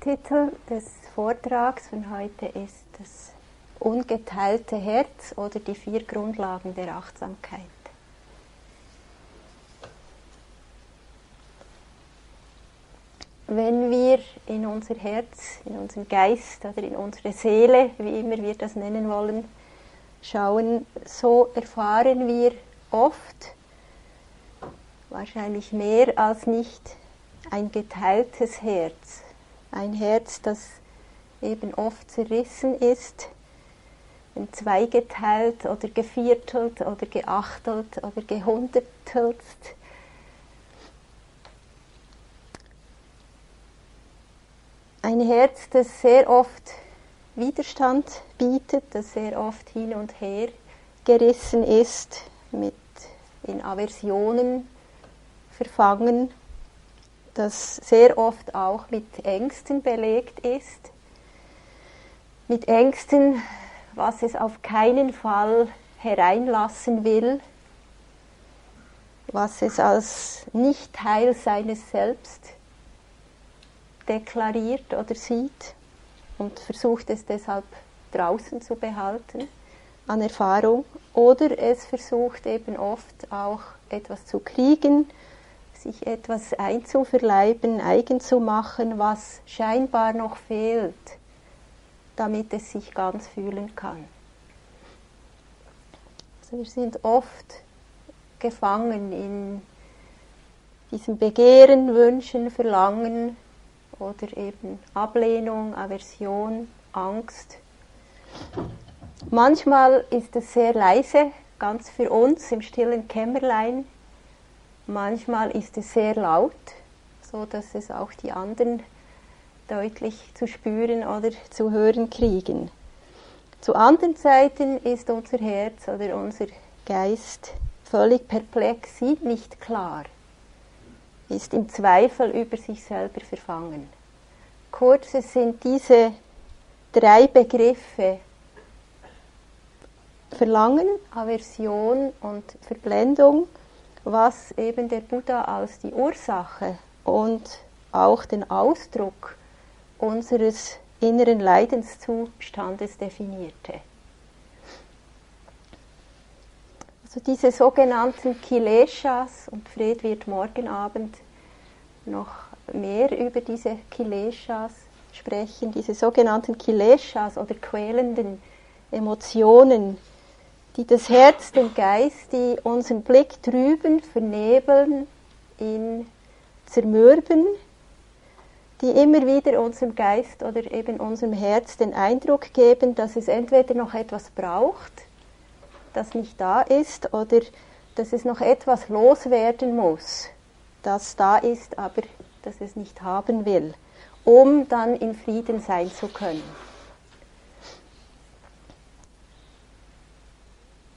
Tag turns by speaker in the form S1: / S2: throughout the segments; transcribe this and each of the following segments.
S1: Titel des Vortrags von heute ist das ungeteilte Herz oder die vier Grundlagen der Achtsamkeit. Wenn wir in unser Herz, in unseren Geist oder in unsere Seele, wie immer wir das nennen wollen, schauen, so erfahren wir oft, wahrscheinlich mehr als nicht, ein geteiltes Herz. Ein Herz, das eben oft zerrissen ist, in zwei geteilt oder geviertelt oder geachtelt oder gehundertelt. Ein Herz, das sehr oft Widerstand bietet, das sehr oft hin und her gerissen ist, mit in Aversionen verfangen, das sehr oft auch mit Ängsten belegt ist, mit Ängsten, was es auf keinen Fall hereinlassen will, was es als nicht Teil seines Selbst deklariert oder sieht und versucht es deshalb draußen zu behalten an Erfahrung. Oder es versucht eben oft auch etwas zu kriegen, sich etwas einzuverleiben, eigen zu machen, was scheinbar noch fehlt, damit es sich ganz fühlen kann. Also wir sind oft gefangen in diesem Begehren, Wünschen, Verlangen oder eben Ablehnung, Aversion, Angst. Manchmal ist es sehr leise, ganz für uns im stillen Kämmerlein. Manchmal ist es sehr laut, so dass es auch die anderen deutlich zu spüren oder zu hören kriegen. Zu anderen Zeiten ist unser Herz oder unser Geist völlig perplex, sieht nicht klar ist im Zweifel über sich selber verfangen. Kurz, es sind diese drei Begriffe Verlangen, Aversion und Verblendung, was eben der Buddha als die Ursache und auch den Ausdruck unseres inneren Leidenszustandes definierte. Also diese sogenannten Kileshas, und Fred wird morgen Abend noch mehr über diese Kileshas sprechen, diese sogenannten Kileshas oder quälenden Emotionen, die das Herz, den Geist, die unseren Blick trüben, vernebeln, ihn zermürben, die immer wieder unserem Geist oder eben unserem Herz den Eindruck geben, dass es entweder noch etwas braucht, das nicht da ist oder dass es noch etwas loswerden muss, das da ist, aber das es nicht haben will, um dann in Frieden sein zu können.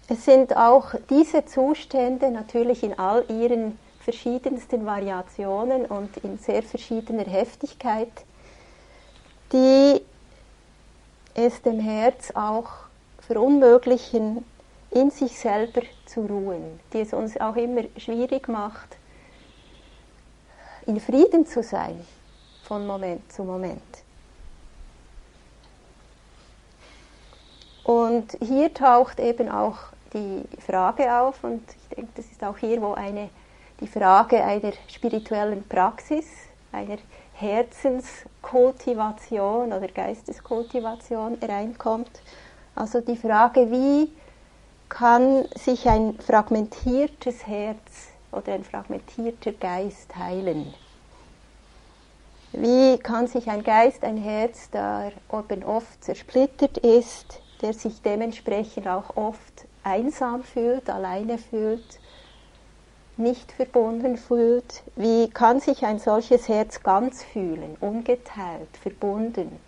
S1: Es sind auch diese Zustände natürlich in all ihren verschiedensten Variationen und in sehr verschiedener Heftigkeit, die es dem Herz auch verunmöglichen, in sich selber zu ruhen, die es uns auch immer schwierig macht, in Frieden zu sein von Moment zu Moment. Und hier taucht eben auch die Frage auf, und ich denke, das ist auch hier, wo eine, die Frage einer spirituellen Praxis, einer Herzenskultivation oder Geisteskultivation reinkommt. Also die Frage, wie kann sich ein fragmentiertes Herz oder ein fragmentierter Geist heilen? Wie kann sich ein Geist, ein Herz, der oft zersplittert ist, der sich dementsprechend auch oft einsam fühlt, alleine fühlt, nicht verbunden fühlt, wie kann sich ein solches Herz ganz fühlen, ungeteilt, verbunden?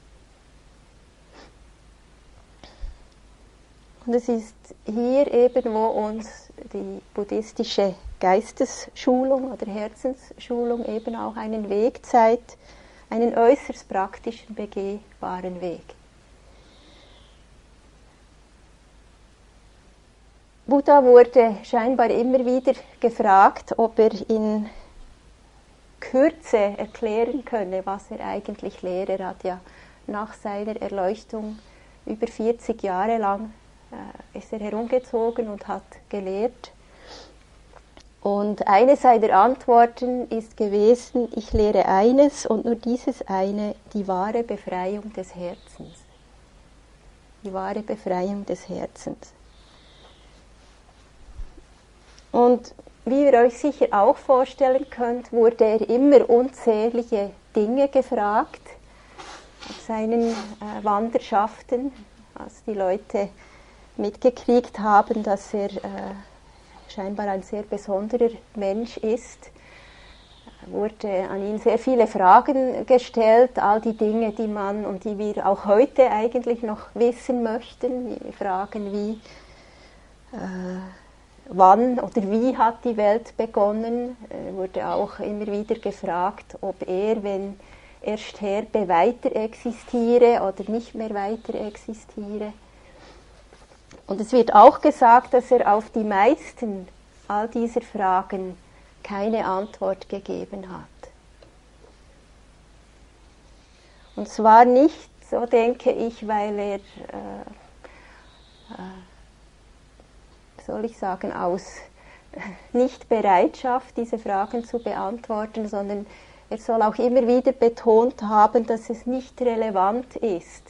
S1: Und es ist hier eben, wo uns die buddhistische Geistesschulung oder Herzensschulung eben auch einen Weg zeigt, einen äußerst praktischen, begehbaren Weg. Buddha wurde scheinbar immer wieder gefragt, ob er in Kürze erklären könne, was er eigentlich lehre. Er hat ja nach seiner Erleuchtung über 40 Jahre lang äh, ist er herumgezogen und hat gelehrt. Und eine seiner Antworten ist gewesen, ich lehre eines und nur dieses eine, die wahre Befreiung des Herzens. Die wahre Befreiung des Herzens. Und wie ihr euch sicher auch vorstellen könnt, wurde er immer unzählige Dinge gefragt. Auf seinen äh, Wanderschaften, als die Leute mitgekriegt haben, dass er äh, scheinbar ein sehr besonderer Mensch ist, wurde an ihn sehr viele Fragen gestellt, all die Dinge, die man und die wir auch heute eigentlich noch wissen möchten, Fragen wie äh, wann oder wie hat die Welt begonnen, er wurde auch immer wieder gefragt, ob er, wenn er sterbe, weiter existiere oder nicht mehr weiter existiere. Und es wird auch gesagt, dass er auf die meisten all dieser Fragen keine Antwort gegeben hat. Und zwar nicht, so denke ich, weil er, äh, äh, soll ich sagen, aus Nichtbereitschaft, diese Fragen zu beantworten, sondern er soll auch immer wieder betont haben, dass es nicht relevant ist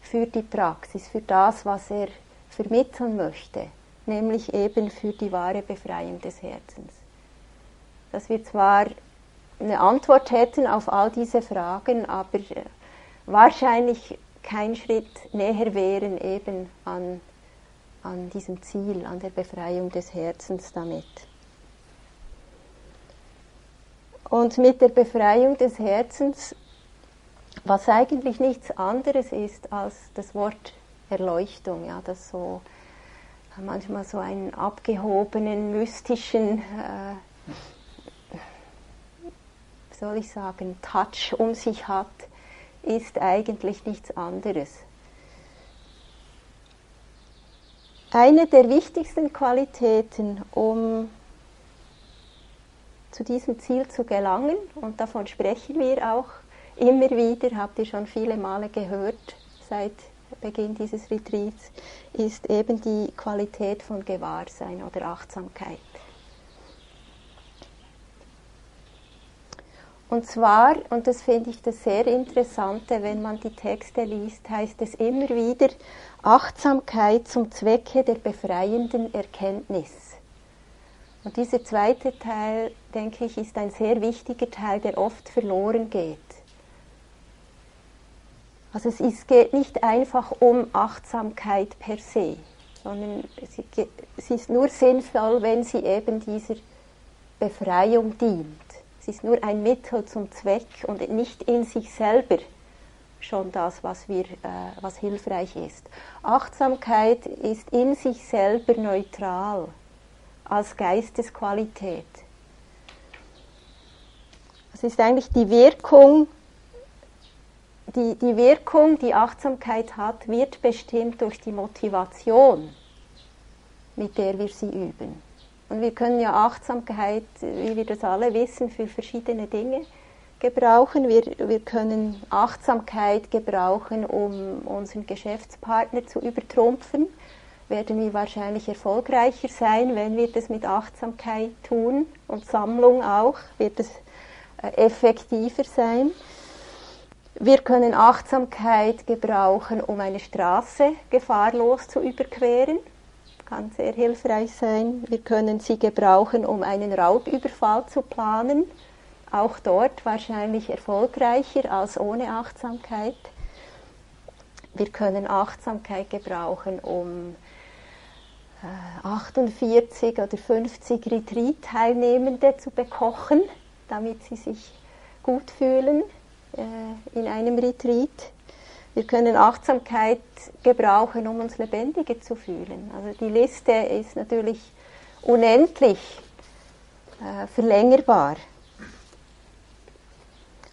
S1: für die Praxis, für das, was er vermitteln möchte, nämlich eben für die wahre Befreiung des Herzens. Dass wir zwar eine Antwort hätten auf all diese Fragen, aber äh, wahrscheinlich kein Schritt näher wären eben an, an diesem Ziel, an der Befreiung des Herzens damit. Und mit der Befreiung des Herzens was eigentlich nichts anderes ist als das Wort Erleuchtung, ja, das so manchmal so einen abgehobenen, mystischen, äh, soll ich sagen, Touch um sich hat, ist eigentlich nichts anderes. Eine der wichtigsten Qualitäten, um zu diesem Ziel zu gelangen, und davon sprechen wir auch immer wieder, habt ihr schon viele Male gehört seit Beginn dieses Retreats, ist eben die Qualität von Gewahrsein oder Achtsamkeit. Und zwar, und das finde ich das sehr Interessante, wenn man die Texte liest, heißt es immer wieder Achtsamkeit zum Zwecke der befreienden Erkenntnis. Und dieser zweite Teil, denke ich, ist ein sehr wichtiger Teil, der oft verloren geht. Also es ist, geht nicht einfach um Achtsamkeit per se, sondern sie ist nur sinnvoll, wenn sie eben dieser Befreiung dient. Sie ist nur ein Mittel zum Zweck und nicht in sich selber schon das, was, wir, äh, was hilfreich ist. Achtsamkeit ist in sich selber neutral als Geistesqualität. Es ist eigentlich die Wirkung die, die Wirkung, die Achtsamkeit hat, wird bestimmt durch die Motivation, mit der wir sie üben. Und wir können ja Achtsamkeit, wie wir das alle wissen, für verschiedene Dinge gebrauchen. Wir, wir können Achtsamkeit gebrauchen, um unseren Geschäftspartner zu übertrumpfen. Werden wir wahrscheinlich erfolgreicher sein, wenn wir das mit Achtsamkeit tun und Sammlung auch, wird es äh, effektiver sein. Wir können Achtsamkeit gebrauchen, um eine Straße gefahrlos zu überqueren. Kann sehr hilfreich sein. Wir können sie gebrauchen, um einen Raubüberfall zu planen. Auch dort wahrscheinlich erfolgreicher als ohne Achtsamkeit. Wir können Achtsamkeit gebrauchen, um 48 äh, oder 50 Retreat-Teilnehmende zu bekochen, damit sie sich gut fühlen äh, in einem Retreat. Wir können Achtsamkeit gebrauchen, um uns lebendiger zu fühlen. Also die Liste ist natürlich unendlich äh, verlängerbar.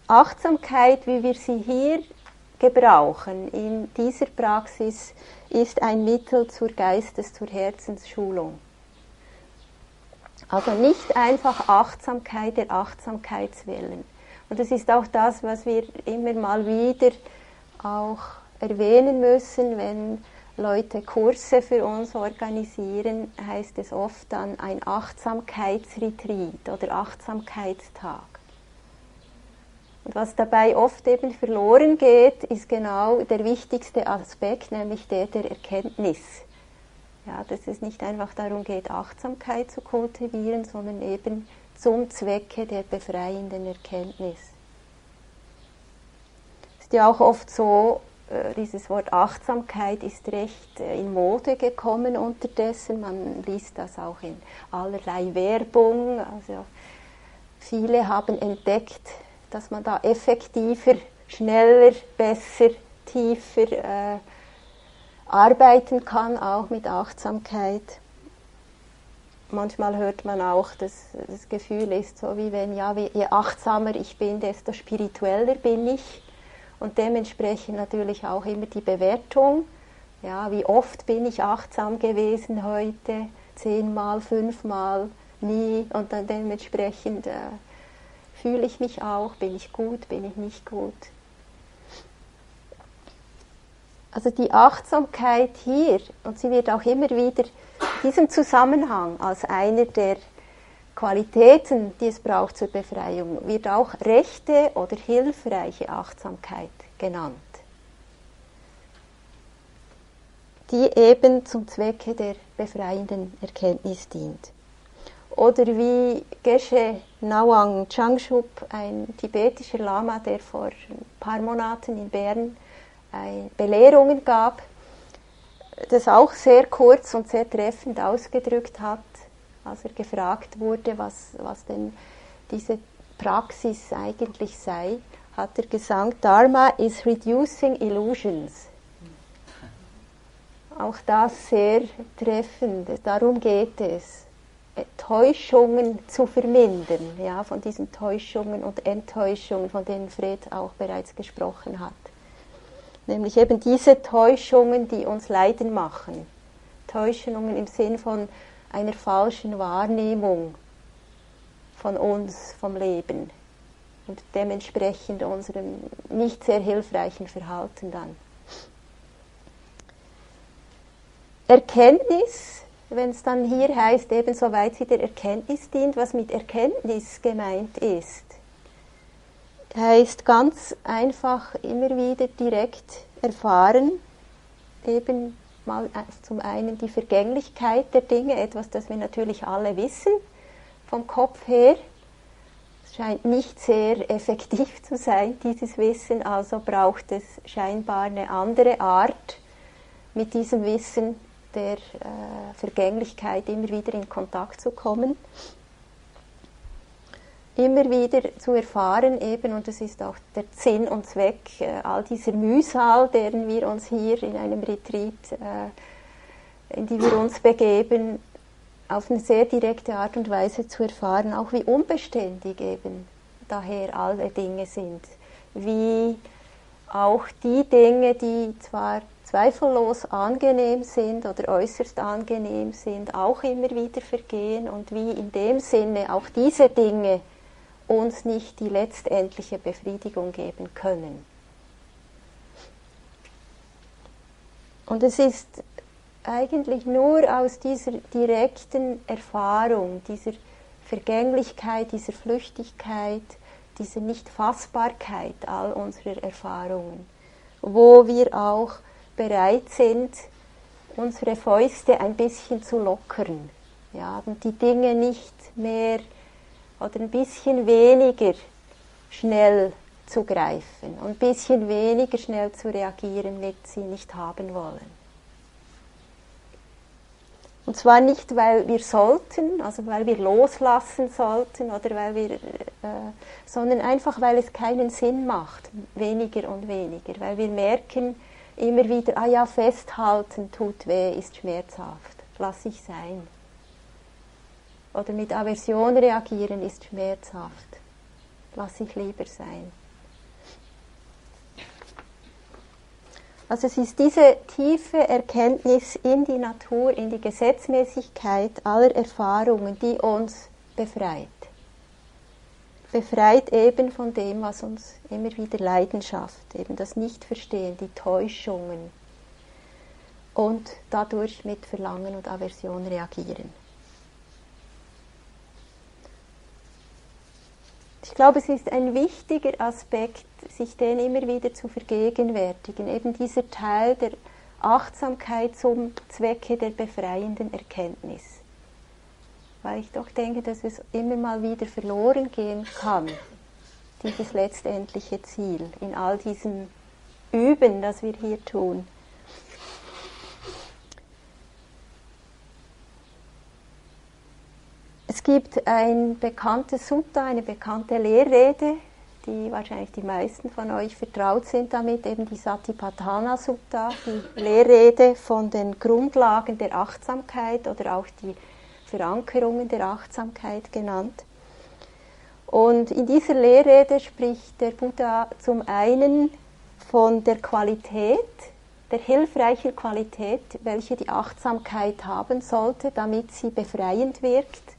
S1: Achtsamkeit, wie wir sie hier gebrauchen in dieser Praxis, ist ein Mittel zur Geistes-, zur Herzensschulung. Also nicht einfach Achtsamkeit der Achtsamkeitswillen. Und das ist auch das, was wir immer mal wieder auch erwähnen müssen, wenn Leute Kurse für uns organisieren, heißt es oft dann ein Achtsamkeitsretreat oder Achtsamkeitstag. Und was dabei oft eben verloren geht, ist genau der wichtigste Aspekt, nämlich der der Erkenntnis. Ja, dass es nicht einfach darum geht, Achtsamkeit zu kultivieren, sondern eben zum Zwecke der befreienden Erkenntnis. Es ist ja auch oft so, äh, dieses Wort Achtsamkeit ist recht äh, in Mode gekommen unterdessen. Man liest das auch in allerlei Werbung. Also viele haben entdeckt, dass man da effektiver, schneller, besser, tiefer äh, arbeiten kann, auch mit Achtsamkeit. Manchmal hört man auch, dass das Gefühl ist, so wie wenn, ja, je achtsamer ich bin, desto spiritueller bin ich. Und dementsprechend natürlich auch immer die Bewertung. Ja, wie oft bin ich achtsam gewesen heute? Zehnmal, fünfmal, nie. Und dann dementsprechend äh, fühle ich mich auch, bin ich gut, bin ich nicht gut. Also die Achtsamkeit hier, und sie wird auch immer wieder in diesem Zusammenhang als einer der Qualitäten, die es braucht zur Befreiung, wird auch rechte oder hilfreiche Achtsamkeit genannt, die eben zum Zwecke der befreienden Erkenntnis dient. Oder wie Geshe Nawang Changshub, ein tibetischer Lama, der vor ein paar Monaten in Bern Belehrungen gab, das auch sehr kurz und sehr treffend ausgedrückt hat, als er gefragt wurde, was, was denn diese Praxis eigentlich sei, hat er gesagt, Dharma is reducing illusions. Auch das sehr treffend. Darum geht es, Täuschungen zu vermindern, ja, von diesen Täuschungen und Enttäuschungen, von denen Fred auch bereits gesprochen hat. Nämlich eben diese Täuschungen, die uns leiden machen. Täuschungen im Sinn von einer falschen Wahrnehmung von uns, vom Leben und dementsprechend unserem nicht sehr hilfreichen Verhalten dann. Erkenntnis, wenn es dann hier heißt, eben soweit sie der Erkenntnis dient, was mit Erkenntnis gemeint ist, heißt ganz einfach immer wieder direkt erfahren, eben mal zum einen die Vergänglichkeit der Dinge, etwas, das wir natürlich alle wissen vom Kopf her. Es scheint nicht sehr effektiv zu sein, dieses Wissen, also braucht es scheinbar eine andere Art, mit diesem Wissen der äh, Vergänglichkeit immer wieder in Kontakt zu kommen. Immer wieder zu erfahren eben, und das ist auch der Sinn und Zweck äh, all dieser Mühsal, deren wir uns hier in einem Retreat, äh, in die wir uns begeben, auf eine sehr direkte Art und Weise zu erfahren, auch wie unbeständig eben daher alle Dinge sind, wie auch die Dinge, die zwar zweifellos angenehm sind oder äußerst angenehm sind, auch immer wieder vergehen und wie in dem Sinne auch diese Dinge uns nicht die letztendliche Befriedigung geben können. Und es ist eigentlich nur aus dieser direkten Erfahrung, dieser Vergänglichkeit, dieser Flüchtigkeit, dieser Nichtfassbarkeit all unserer Erfahrungen, wo wir auch bereit sind, unsere Fäuste ein bisschen zu lockern ja, und die Dinge nicht mehr oder ein bisschen weniger schnell zu greifen und ein bisschen weniger schnell zu reagieren, wenn sie nicht haben wollen. Und zwar nicht, weil wir sollten, also weil wir loslassen sollten oder weil wir, äh, sondern einfach, weil es keinen Sinn macht, weniger und weniger, weil wir merken immer wieder, ah ja, festhalten tut weh, ist schmerzhaft, lass ich sein oder mit Aversion reagieren ist schmerzhaft. Lass ich lieber sein. Also es ist diese tiefe Erkenntnis in die Natur, in die Gesetzmäßigkeit aller Erfahrungen, die uns befreit. Befreit eben von dem, was uns immer wieder Leidenschaft, eben das Nichtverstehen, die Täuschungen und dadurch mit Verlangen und Aversion reagieren. Ich glaube, es ist ein wichtiger Aspekt, sich den immer wieder zu vergegenwärtigen, eben dieser Teil der Achtsamkeit zum Zwecke der befreienden Erkenntnis. Weil ich doch denke, dass es immer mal wieder verloren gehen kann, dieses letztendliche Ziel in all diesem Üben, das wir hier tun. Es gibt ein bekanntes Sutta, eine bekannte Lehrrede, die wahrscheinlich die meisten von euch vertraut sind damit, eben die Satipatthana Sutta, die Lehrrede von den Grundlagen der Achtsamkeit oder auch die Verankerungen der Achtsamkeit genannt. Und in dieser Lehrrede spricht der Buddha zum einen von der Qualität, der hilfreichen Qualität, welche die Achtsamkeit haben sollte, damit sie befreiend wirkt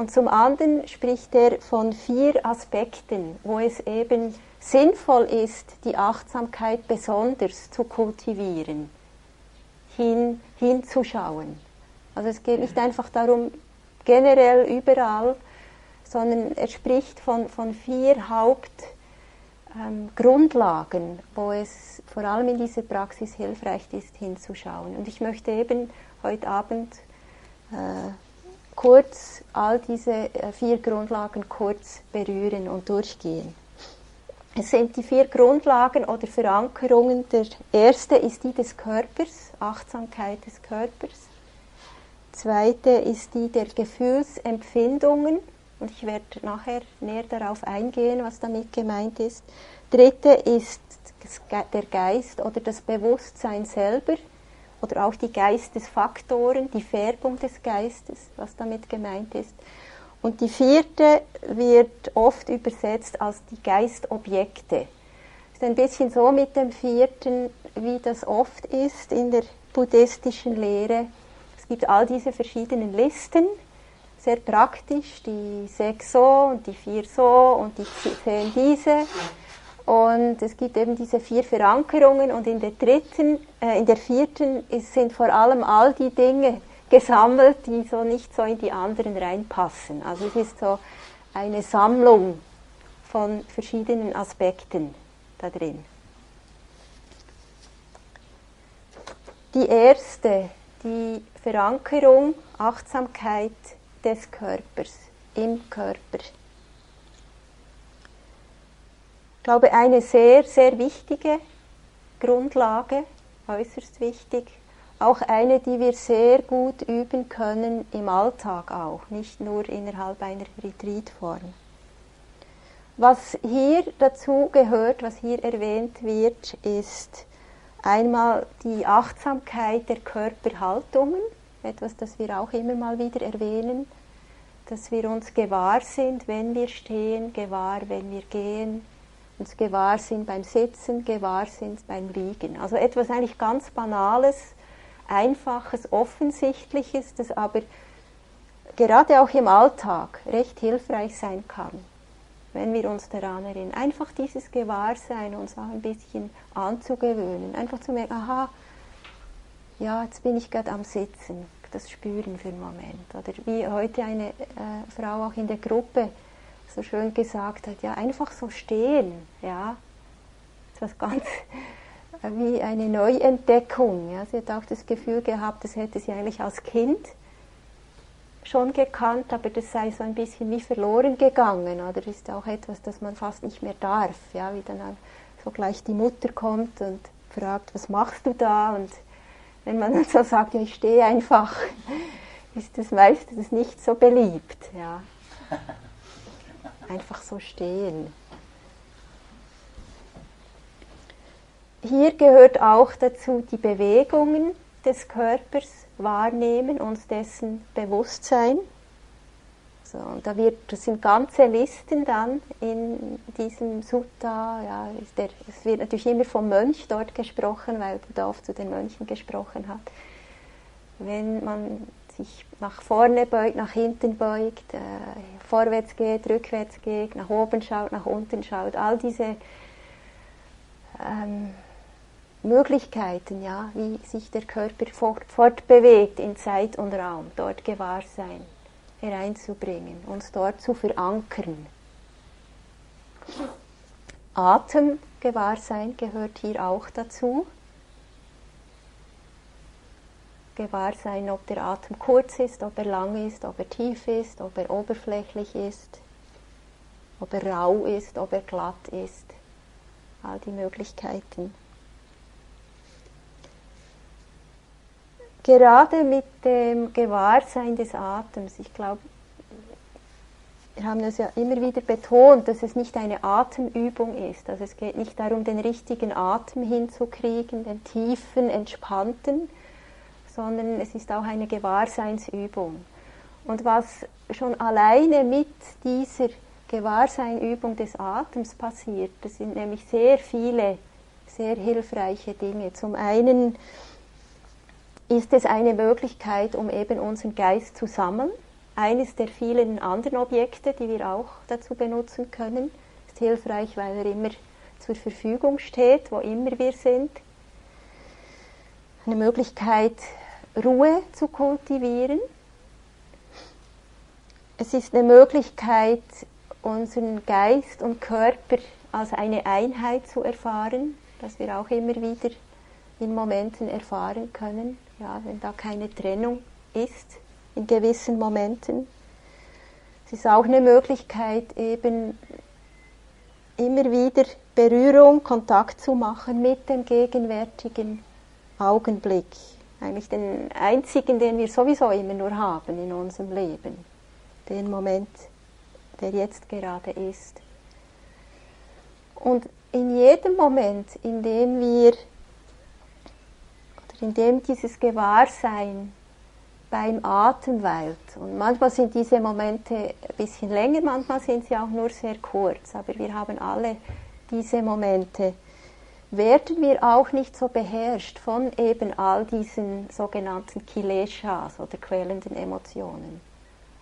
S1: und zum anderen spricht er von vier Aspekten, wo es eben sinnvoll ist, die Achtsamkeit besonders zu kultivieren, hin, hinzuschauen. Also es geht nicht einfach darum, generell überall, sondern er spricht von, von vier Hauptgrundlagen, ähm, wo es vor allem in dieser Praxis hilfreich ist, hinzuschauen. Und ich möchte eben heute Abend äh, kurz all diese äh, vier Grundlagen kurz berühren und durchgehen. Es sind die vier Grundlagen oder Verankerungen. Der erste ist die des Körpers, Achtsamkeit des Körpers. Zweite ist die der Gefühlsempfindungen und ich werde nachher näher darauf eingehen, was damit gemeint ist. Dritte ist der Geist oder das Bewusstsein selber, oder auch die Geistesfaktoren, die Färbung des Geistes, was damit gemeint ist. Und die vierte wird oft übersetzt als die Geistobjekte. Ist ein bisschen so mit dem vierten, wie das oft ist in der buddhistischen Lehre. Es gibt all diese verschiedenen Listen, sehr praktisch, die sechs so und die vier so und die zehn diese. Und es gibt eben diese vier Verankerungen und in der dritten, äh, in der vierten ist, sind vor allem all die Dinge gesammelt, die so nicht so in die anderen reinpassen. Also es ist so eine Sammlung von verschiedenen Aspekten da drin. Die erste, die Verankerung, Achtsamkeit des Körpers, im Körper. Ich glaube, eine sehr, sehr wichtige Grundlage, äußerst wichtig, auch eine, die wir sehr gut üben können im Alltag auch, nicht nur innerhalb einer Retreatform. Was hier dazu gehört, was hier erwähnt wird, ist einmal die Achtsamkeit der Körperhaltungen, etwas, das wir auch immer mal wieder erwähnen, dass wir uns gewahr sind, wenn wir stehen, gewahr, wenn wir gehen, uns gewahr sind beim Sitzen, gewahr sind beim Liegen. Also etwas eigentlich ganz Banales, Einfaches, Offensichtliches, das aber gerade auch im Alltag recht hilfreich sein kann, wenn wir uns daran erinnern. Einfach dieses Gewahrsein uns auch ein bisschen anzugewöhnen. Einfach zu merken, aha, ja, jetzt bin ich gerade am Sitzen, das spüren für einen Moment. Oder wie heute eine äh, Frau auch in der Gruppe so schön gesagt hat, ja, einfach so stehen, ja, das ganz wie eine Neuentdeckung. Ja. Sie hat auch das Gefühl gehabt, das hätte sie eigentlich als Kind schon gekannt, aber das sei so ein bisschen wie verloren gegangen. Oder ist auch etwas, das man fast nicht mehr darf. Ja, wie dann so gleich die Mutter kommt und fragt, was machst du da? Und wenn man dann so sagt, ja, ich stehe einfach, ist das meistens nicht so beliebt. Ja. einfach so stehen. Hier gehört auch dazu die Bewegungen des Körpers wahrnehmen, uns dessen bewusst sein. Also, und da wird, das sind ganze Listen dann in diesem Sutta. Ja, der, es wird natürlich immer vom Mönch dort gesprochen, weil Buddha oft zu den Mönchen gesprochen hat. Wenn man sich nach vorne beugt, nach hinten beugt, äh, vorwärts geht, rückwärts geht, nach oben schaut, nach unten schaut, all diese ähm, Möglichkeiten, ja, wie sich der Körper fort, fortbewegt in Zeit und Raum, dort Gewahrsein hereinzubringen, uns dort zu verankern. Atemgewahrsein gehört hier auch dazu. Gewahrsein, ob der Atem kurz ist, ob er lang ist, ob er tief ist, ob er oberflächlich ist, ob er rau ist, ob er glatt ist. All die Möglichkeiten. Gerade mit dem Gewahrsein des Atems, ich glaube, wir haben es ja immer wieder betont, dass es nicht eine Atemübung ist. Also es geht nicht darum, den richtigen Atem hinzukriegen, den tiefen, entspannten, sondern es ist auch eine Gewahrseinsübung. Und was schon alleine mit dieser Gewahrseinübung des Atems passiert, das sind nämlich sehr viele, sehr hilfreiche Dinge. Zum einen ist es eine Möglichkeit, um eben unseren Geist zu sammeln. Eines der vielen anderen Objekte, die wir auch dazu benutzen können, ist hilfreich, weil er immer zur Verfügung steht, wo immer wir sind. Eine Möglichkeit, Ruhe zu kultivieren. Es ist eine Möglichkeit, unseren Geist und Körper als eine Einheit zu erfahren, dass wir auch immer wieder in Momenten erfahren können, ja, wenn da keine Trennung ist in gewissen Momenten. Es ist auch eine Möglichkeit, eben immer wieder Berührung, Kontakt zu machen mit dem gegenwärtigen Augenblick eigentlich den einzigen, den wir sowieso immer nur haben in unserem Leben, den Moment, der jetzt gerade ist. Und in jedem Moment, in dem wir, oder in dem dieses Gewahrsein beim Atem weilt, und manchmal sind diese Momente ein bisschen länger, manchmal sind sie auch nur sehr kurz, aber wir haben alle diese Momente, werden wir auch nicht so beherrscht von eben all diesen sogenannten Kileshas oder quälenden Emotionen.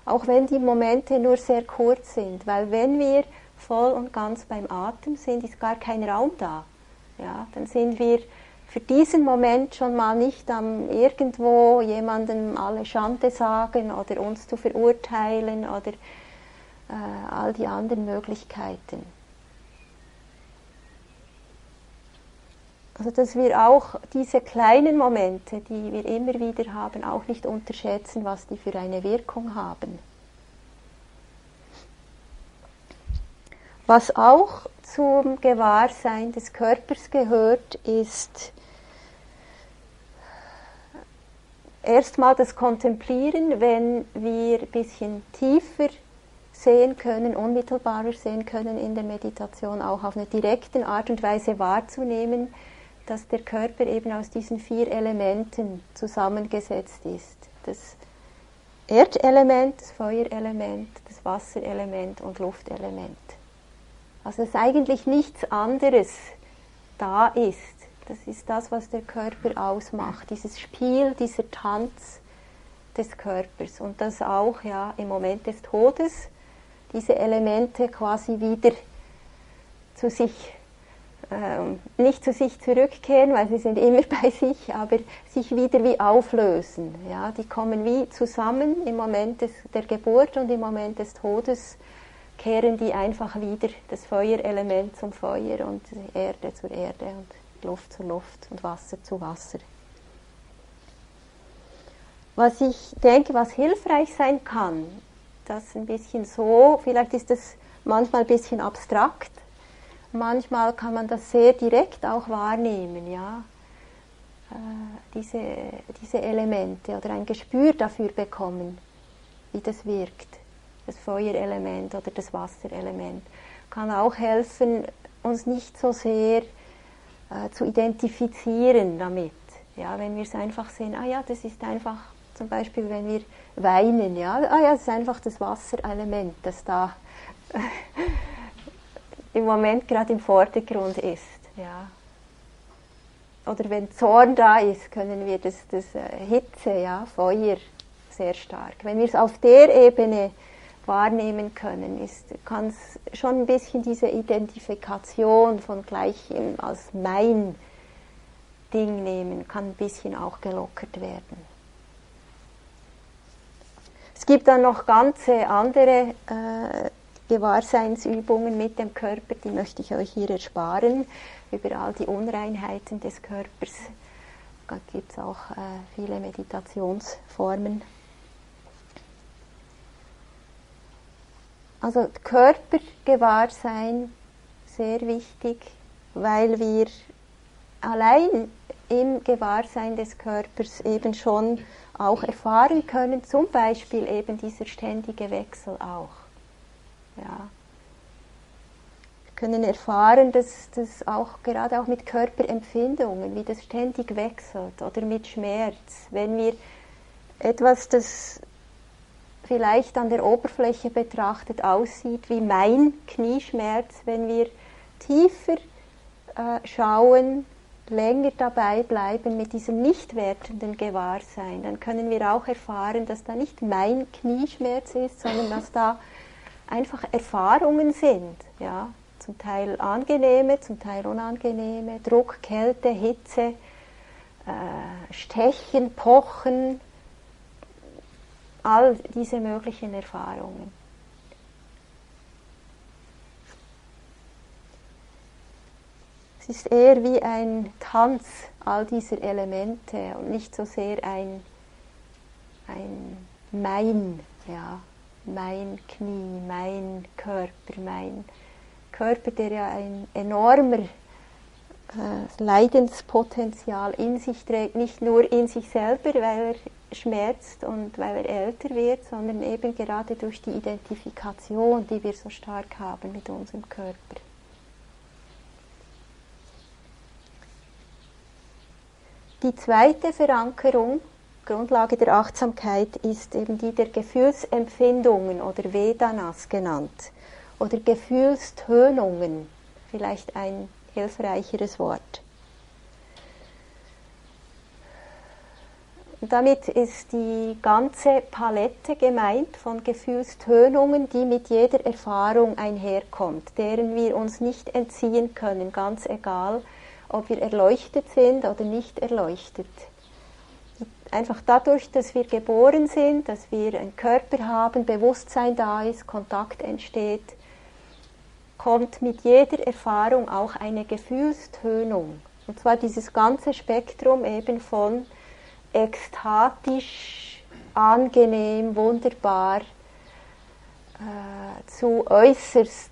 S1: Auch wenn die Momente nur sehr kurz sind, weil wenn wir voll und ganz beim Atem sind, ist gar kein Raum da. Ja, dann sind wir für diesen Moment schon mal nicht am irgendwo jemandem alle Schande sagen oder uns zu verurteilen oder äh, all die anderen Möglichkeiten. Also dass wir auch diese kleinen Momente, die wir immer wieder haben, auch nicht unterschätzen, was die für eine Wirkung haben. Was auch zum Gewahrsein des Körpers gehört, ist erstmal das Kontemplieren, wenn wir ein bisschen tiefer sehen können, unmittelbarer sehen können in der Meditation, auch auf eine direkte Art und Weise wahrzunehmen, dass der Körper eben aus diesen vier Elementen zusammengesetzt ist. Das Erdelement, das Feuerelement, das Wasserelement und Luftelement. Also dass eigentlich nichts anderes da ist. Das ist das, was der Körper ausmacht, dieses Spiel, dieser Tanz des Körpers und das auch ja im Moment des Todes diese Elemente quasi wieder zu sich nicht zu sich zurückkehren, weil sie sind immer bei sich, aber sich wieder wie auflösen. Ja, die kommen wie zusammen im Moment des, der Geburt und im Moment des Todes kehren die einfach wieder das Feuerelement zum Feuer und die Erde zur Erde und Luft zur Luft und Wasser zu Wasser. Was ich denke, was hilfreich sein kann, das ein bisschen so, vielleicht ist das manchmal ein bisschen abstrakt, manchmal kann man das sehr direkt auch wahrnehmen, ja. Äh, diese, diese Elemente oder ein Gespür dafür bekommen, wie das wirkt. Das Feuerelement oder das Wasserelement kann auch helfen, uns nicht so sehr äh, zu identifizieren damit. Ja, wenn wir es einfach sehen, ah ja, das ist einfach Zum Beispiel, wenn wir weinen, ja, ah ja, es ist einfach das Wasserelement, das da im Moment gerade im Vordergrund ist, ja. Oder wenn Zorn da ist, können wir das, das äh, Hitze, ja, Feuer sehr stark. Wenn wir es auf der Ebene wahrnehmen können, ist, kann es schon ein bisschen diese Identifikation von gleichem als mein Ding nehmen, kann ein bisschen auch gelockert werden. Es gibt dann noch ganze andere äh, Gewahrseinsübungen mit dem Körper, die möchte ich euch hier ersparen, über all die Unreinheiten des Körpers. Da gibt es auch äh, viele Meditationsformen. Also Körpergewahrsein, sehr wichtig, weil wir allein im Gewahrsein des Körpers eben schon auch erfahren können, zum Beispiel eben dieser ständige Wechsel auch. Ja. Wir können erfahren, dass das auch gerade auch mit Körperempfindungen, wie das ständig wechselt oder mit Schmerz, wenn wir etwas, das vielleicht an der Oberfläche betrachtet aussieht wie mein Knieschmerz, wenn wir tiefer äh, schauen, länger dabei bleiben mit diesem nicht wertenden Gewahrsein, dann können wir auch erfahren, dass da nicht mein Knieschmerz ist, sondern dass da einfach Erfahrungen sind, ja, zum Teil angenehme, zum Teil unangenehme, Druck, Kälte, Hitze, äh, Stechen, Pochen, all diese möglichen Erfahrungen. Es ist eher wie ein Tanz all dieser Elemente und nicht so sehr ein, ein Mein, ja, mein Knie, mein Körper, mein Körper, der ja ein enormer äh, Leidenspotenzial in sich trägt, nicht nur in sich selber, weil er schmerzt und weil er älter wird, sondern eben gerade durch die Identifikation, die wir so stark haben mit unserem Körper. Die zweite Verankerung, Grundlage der Achtsamkeit, ist eben die der Gefühlsempfindungen oder Vedanas genannt oder Gefühlstönungen, vielleicht ein hilfreicheres Wort. Damit ist die ganze Palette gemeint von Gefühlstönungen, die mit jeder Erfahrung einherkommt, deren wir uns nicht entziehen können, ganz egal, ob wir erleuchtet sind oder nicht erleuchtet. Einfach dadurch, dass wir geboren sind, dass wir einen Körper haben, Bewusstsein da ist, Kontakt entsteht, kommt mit jeder Erfahrung auch eine Gefühlstönung. Und zwar dieses ganze Spektrum eben von ekstatisch, angenehm, wunderbar äh, zu äußerst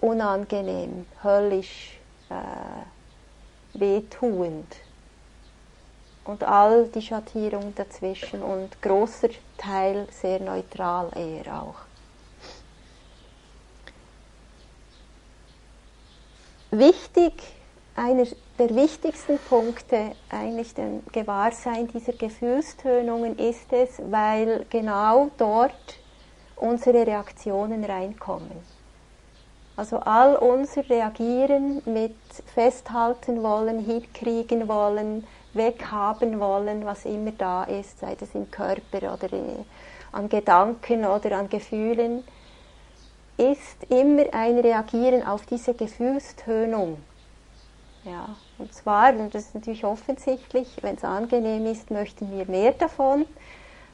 S1: unangenehm, höllisch, äh, wehtuend. Und all die Schattierungen dazwischen und großer Teil sehr neutral eher auch. Wichtig einer der wichtigsten Punkte eigentlich dem Gewahrsein dieser Gefühlstönungen ist es, weil genau dort unsere Reaktionen reinkommen. Also all unser Reagieren mit festhalten wollen, hinkriegen wollen, weghaben wollen, was immer da ist, sei das im Körper oder an Gedanken oder an Gefühlen, ist immer ein Reagieren auf diese Gefühlstönung. Ja, und zwar, und das ist natürlich offensichtlich, wenn es angenehm ist, möchten wir mehr davon.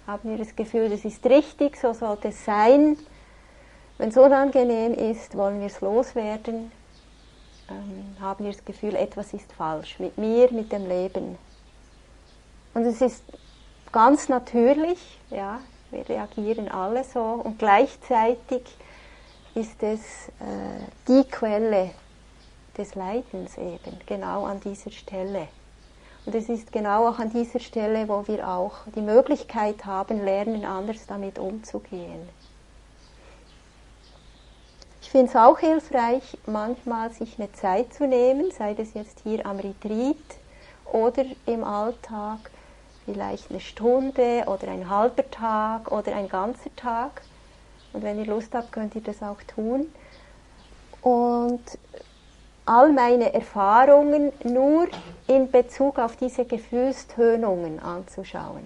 S1: Haben wir das Gefühl, das ist richtig, so sollte es sein. Wenn es unangenehm ist, wollen wir es loswerden. Ähm, haben wir das Gefühl, etwas ist falsch mit mir, mit dem Leben. Und es ist ganz natürlich, ja, wir reagieren alle so und gleichzeitig ist es äh, die Quelle des Leidens eben, genau an dieser Stelle. Und es ist genau auch an dieser Stelle, wo wir auch die Möglichkeit haben, lernen, anders damit umzugehen. Ich finde es auch hilfreich, manchmal sich eine Zeit zu nehmen, sei das jetzt hier am Retreat oder im Alltag, vielleicht eine Stunde oder ein halber Tag oder ein ganzer Tag. Und wenn ihr Lust habt, könnt ihr das auch tun. Und all meine Erfahrungen nur in Bezug auf diese Gefühlstönungen anzuschauen.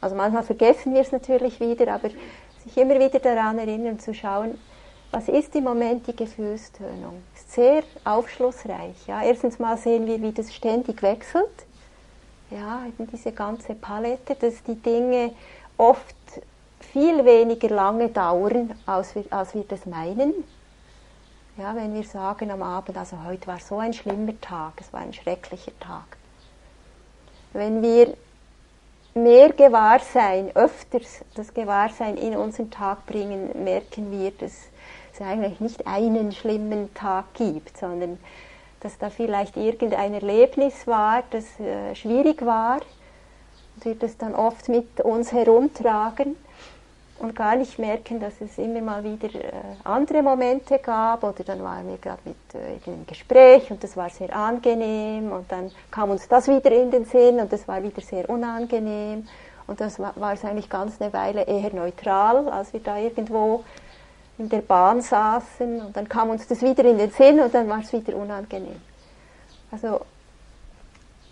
S1: Also manchmal vergessen wir es natürlich wieder, aber sich immer wieder daran erinnern zu schauen, was ist im Moment die Gefühlstönung? Ist sehr aufschlussreich. Ja. Erstens mal sehen wir, wie das ständig wechselt. Ja, eben diese ganze Palette, dass die Dinge oft viel weniger lange dauern, als wir, als wir das meinen. Ja, wenn wir sagen am Abend, also heute war so ein schlimmer Tag, es war ein schrecklicher Tag. Wenn wir mehr Gewahrsein, öfters das Gewahrsein in unseren Tag bringen, merken wir, dass es eigentlich nicht einen schlimmen Tag gibt, sondern dass da vielleicht irgendein Erlebnis war, das äh, schwierig war und wir das dann oft mit uns herumtragen und gar nicht merken, dass es immer mal wieder äh, andere Momente gab oder dann waren wir gerade mit äh, irgendeinem Gespräch und das war sehr angenehm und dann kam uns das wieder in den Sinn und das war wieder sehr unangenehm und das war, war es eigentlich ganz eine Weile eher neutral, als wir da irgendwo in der Bahn saßen und dann kam uns das wieder in den Sinn und dann war es wieder unangenehm. Also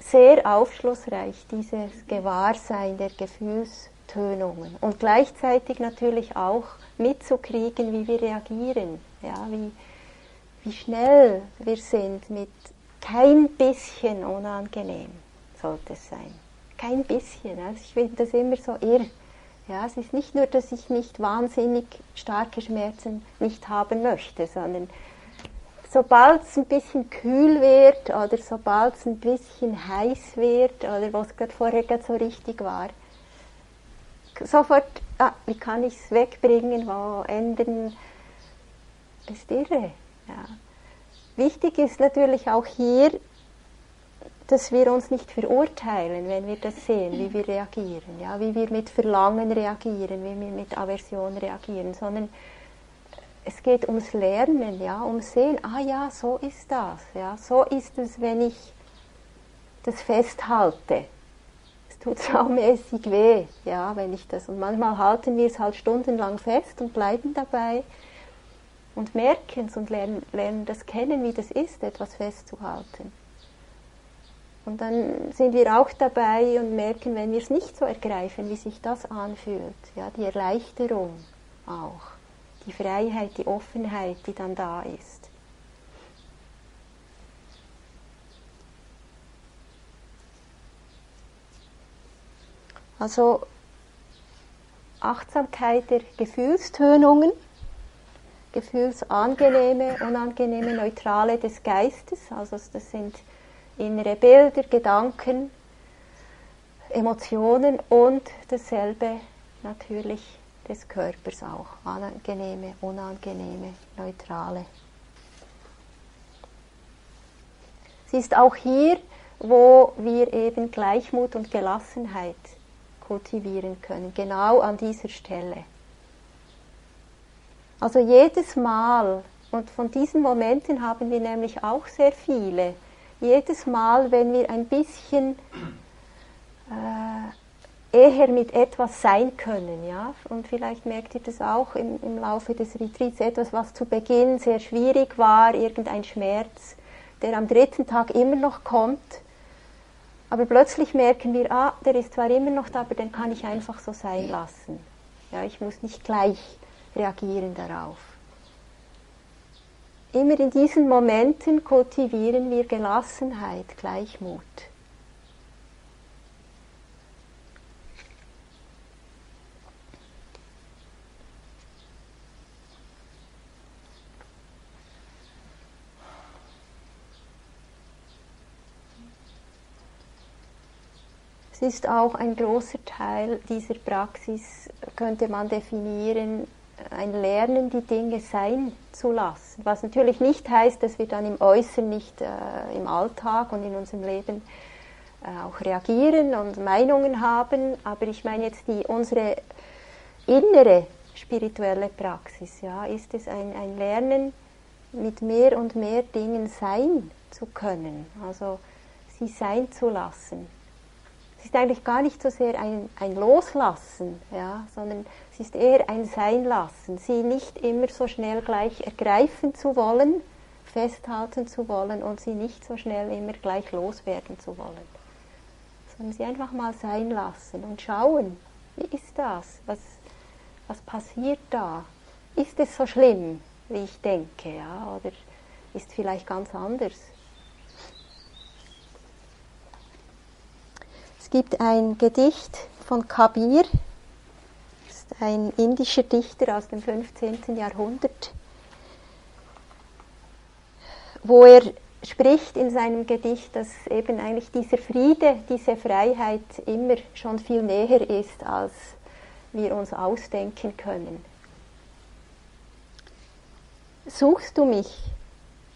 S1: sehr aufschlussreich dieses Gewahrsein der Gefühls Tönungen und gleichzeitig natürlich auch mitzukriegen, wie wir reagieren, ja, wie, wie schnell wir sind mit kein bisschen unangenehm sollte es sein. Kein bisschen. Also ich finde das immer so irr. Ja, es ist nicht nur, dass ich nicht wahnsinnig starke Schmerzen nicht haben möchte, sondern sobald es ein bisschen kühl wird oder sobald es ein bisschen heiß wird oder was gerade vorher gerade so richtig war, sofort, ah, wie kann ich es wegbringen, wo ändern, ist irre. Ja. Wichtig ist natürlich auch hier, dass wir uns nicht verurteilen, wenn wir das sehen, wie wir reagieren, ja, wie wir mit Verlangen reagieren, wie wir mit Aversion reagieren, sondern es geht ums Lernen, ja, ums Sehen, ah ja, so ist das, ja, so ist es, wenn ich das festhalte tut saumäßig weh, ja, wenn ich das. Und manchmal halten wir es halt stundenlang fest und bleiben dabei und merken es und lernen, lernen das kennen, wie das ist, etwas festzuhalten. Und dann sind wir auch dabei und merken, wenn wir es nicht so ergreifen, wie sich das anfühlt. Ja, die Erleichterung auch, die Freiheit, die Offenheit, die dann da ist. Also Achtsamkeit der Gefühlstönungen, gefühlsangenehme, unangenehme, neutrale des Geistes, also das sind innere Bilder, Gedanken, Emotionen und dasselbe natürlich des Körpers auch, angenehme, unangenehme, neutrale. Es ist auch hier, wo wir eben Gleichmut und Gelassenheit kultivieren können, genau an dieser Stelle. Also jedes Mal, und von diesen Momenten haben wir nämlich auch sehr viele, jedes Mal, wenn wir ein bisschen äh, eher mit etwas sein können, ja, und vielleicht merkt ihr das auch im, im Laufe des Retreats, etwas, was zu Beginn sehr schwierig war, irgendein Schmerz, der am dritten Tag immer noch kommt, aber plötzlich merken wir, ah, der ist zwar immer noch da, aber den kann ich einfach so sein lassen. Ja, ich muss nicht gleich reagieren darauf. Immer in diesen Momenten kultivieren wir Gelassenheit, Gleichmut. Es ist auch ein großer Teil dieser Praxis, könnte man definieren, ein Lernen, die Dinge sein zu lassen. Was natürlich nicht heißt, dass wir dann im Äußeren nicht äh, im Alltag und in unserem Leben äh, auch reagieren und Meinungen haben, aber ich meine jetzt die, unsere innere spirituelle Praxis, ja, ist es ein, ein Lernen, mit mehr und mehr Dingen sein zu können, also sie sein zu lassen ist eigentlich gar nicht so sehr ein, ein Loslassen, ja, sondern es ist eher ein Seinlassen, sie nicht immer so schnell gleich ergreifen zu wollen, festhalten zu wollen und sie nicht so schnell immer gleich loswerden zu wollen, sondern sie einfach mal sein lassen und schauen, wie ist das, was, was passiert da, ist es so schlimm, wie ich denke, ja, oder ist vielleicht ganz anders. Es gibt ein Gedicht von Kabir, ist ein indischer Dichter aus dem 15. Jahrhundert, wo er spricht in seinem Gedicht, dass eben eigentlich dieser Friede, diese Freiheit immer schon viel näher ist, als wir uns ausdenken können. Suchst du mich?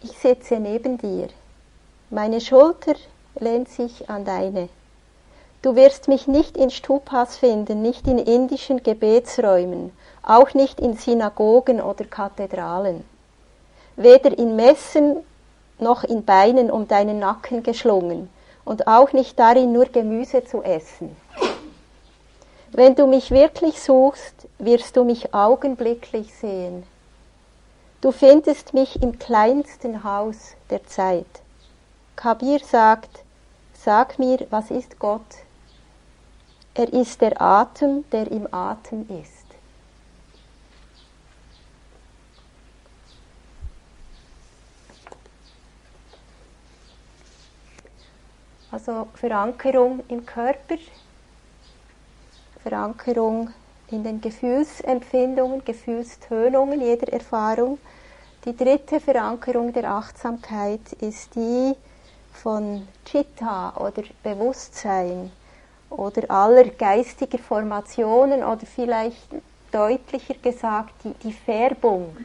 S1: Ich sitze neben dir. Meine Schulter lehnt sich an deine. Du wirst mich nicht in Stupas finden, nicht in indischen Gebetsräumen, auch nicht in Synagogen oder Kathedralen. Weder in Messen noch in Beinen um deinen Nacken geschlungen und auch nicht darin, nur Gemüse zu essen. Wenn du mich wirklich suchst, wirst du mich augenblicklich sehen. Du findest mich im kleinsten Haus der Zeit. Kabir sagt, sag mir, was ist Gott? Er ist der Atem, der im Atem ist. Also Verankerung im Körper, Verankerung in den Gefühlsempfindungen, Gefühlstönungen jeder Erfahrung. Die dritte Verankerung der Achtsamkeit ist die von Chitta oder Bewusstsein oder aller geistiger Formationen oder vielleicht deutlicher gesagt die, die Färbung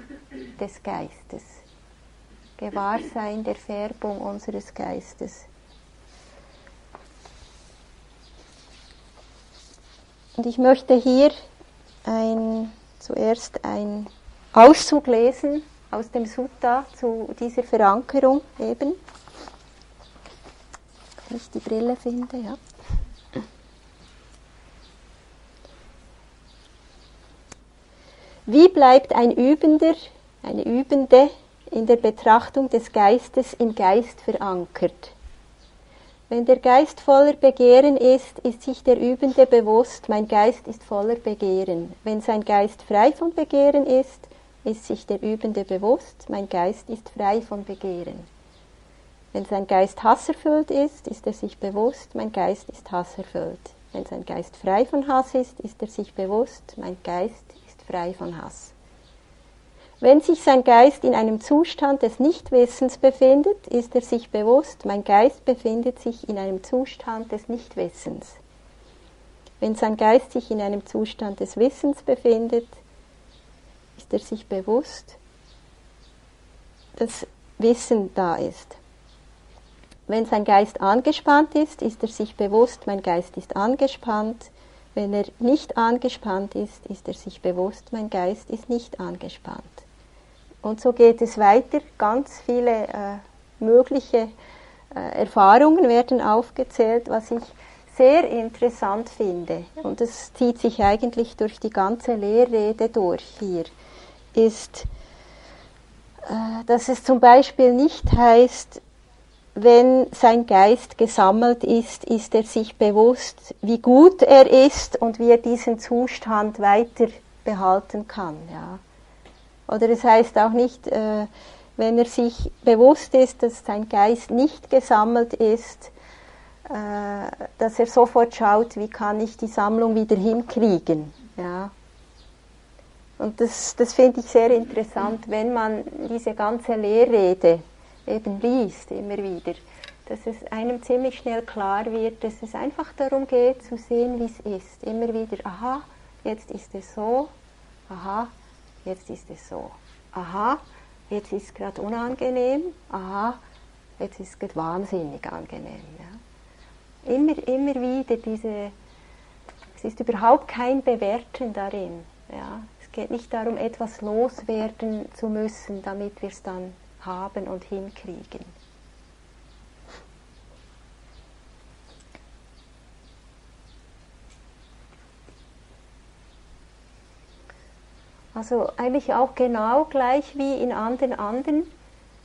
S1: des Geistes. Gewahrsein der Färbung unseres Geistes. Und ich möchte hier ein, zuerst einen Auszug lesen aus dem Sutta zu dieser Verankerung eben. Wenn ich die Brille finde, ja. Wie bleibt ein Übender, eine Übende in der Betrachtung des Geistes im Geist verankert? Wenn der Geist voller Begehren ist, ist sich der Übende bewusst, mein Geist ist voller Begehren. Wenn sein Geist frei von Begehren ist, ist sich der Übende bewusst, mein Geist ist frei von Begehren. Wenn sein Geist hasserfüllt ist, ist er sich bewusst, mein Geist ist hasserfüllt. Wenn sein Geist frei von Hass ist, ist er sich bewusst, mein Geist frei von Hass. Wenn sich sein Geist in einem Zustand des Nichtwissens befindet, ist er sich bewusst, mein Geist befindet sich in einem Zustand des Nichtwissens. Wenn sein Geist sich in einem Zustand des Wissens befindet, ist er sich bewusst, dass Wissen da ist. Wenn sein Geist angespannt ist, ist er sich bewusst, mein Geist ist angespannt. Wenn er nicht angespannt ist, ist er sich bewusst, mein Geist ist nicht angespannt. Und so geht es weiter. Ganz viele äh, mögliche äh, Erfahrungen werden aufgezählt, was ich sehr interessant finde. Und es zieht sich eigentlich durch die ganze Lehrrede durch hier. Ist, äh, dass es zum Beispiel nicht heißt, wenn sein Geist gesammelt ist, ist er sich bewusst, wie gut er ist und wie er diesen Zustand weiter behalten kann. Ja. Oder es heißt auch nicht, äh, wenn er sich bewusst ist, dass sein Geist nicht gesammelt ist, äh, dass er sofort schaut, wie kann ich die Sammlung wieder hinkriegen. Ja. Und das, das finde ich sehr interessant, wenn man diese ganze Lehrrede eben liest, immer wieder, dass es einem ziemlich schnell klar wird, dass es einfach darum geht, zu sehen, wie es ist. Immer wieder, aha, jetzt ist es so, aha, jetzt ist es so, aha, jetzt ist es gerade unangenehm, aha, jetzt ist es wahnsinnig angenehm. Ja. Immer, immer wieder diese, es ist überhaupt kein Bewerten darin. Ja. Es geht nicht darum, etwas loswerden zu müssen, damit wir es dann haben und hinkriegen. Also eigentlich auch genau gleich wie in anderen anderen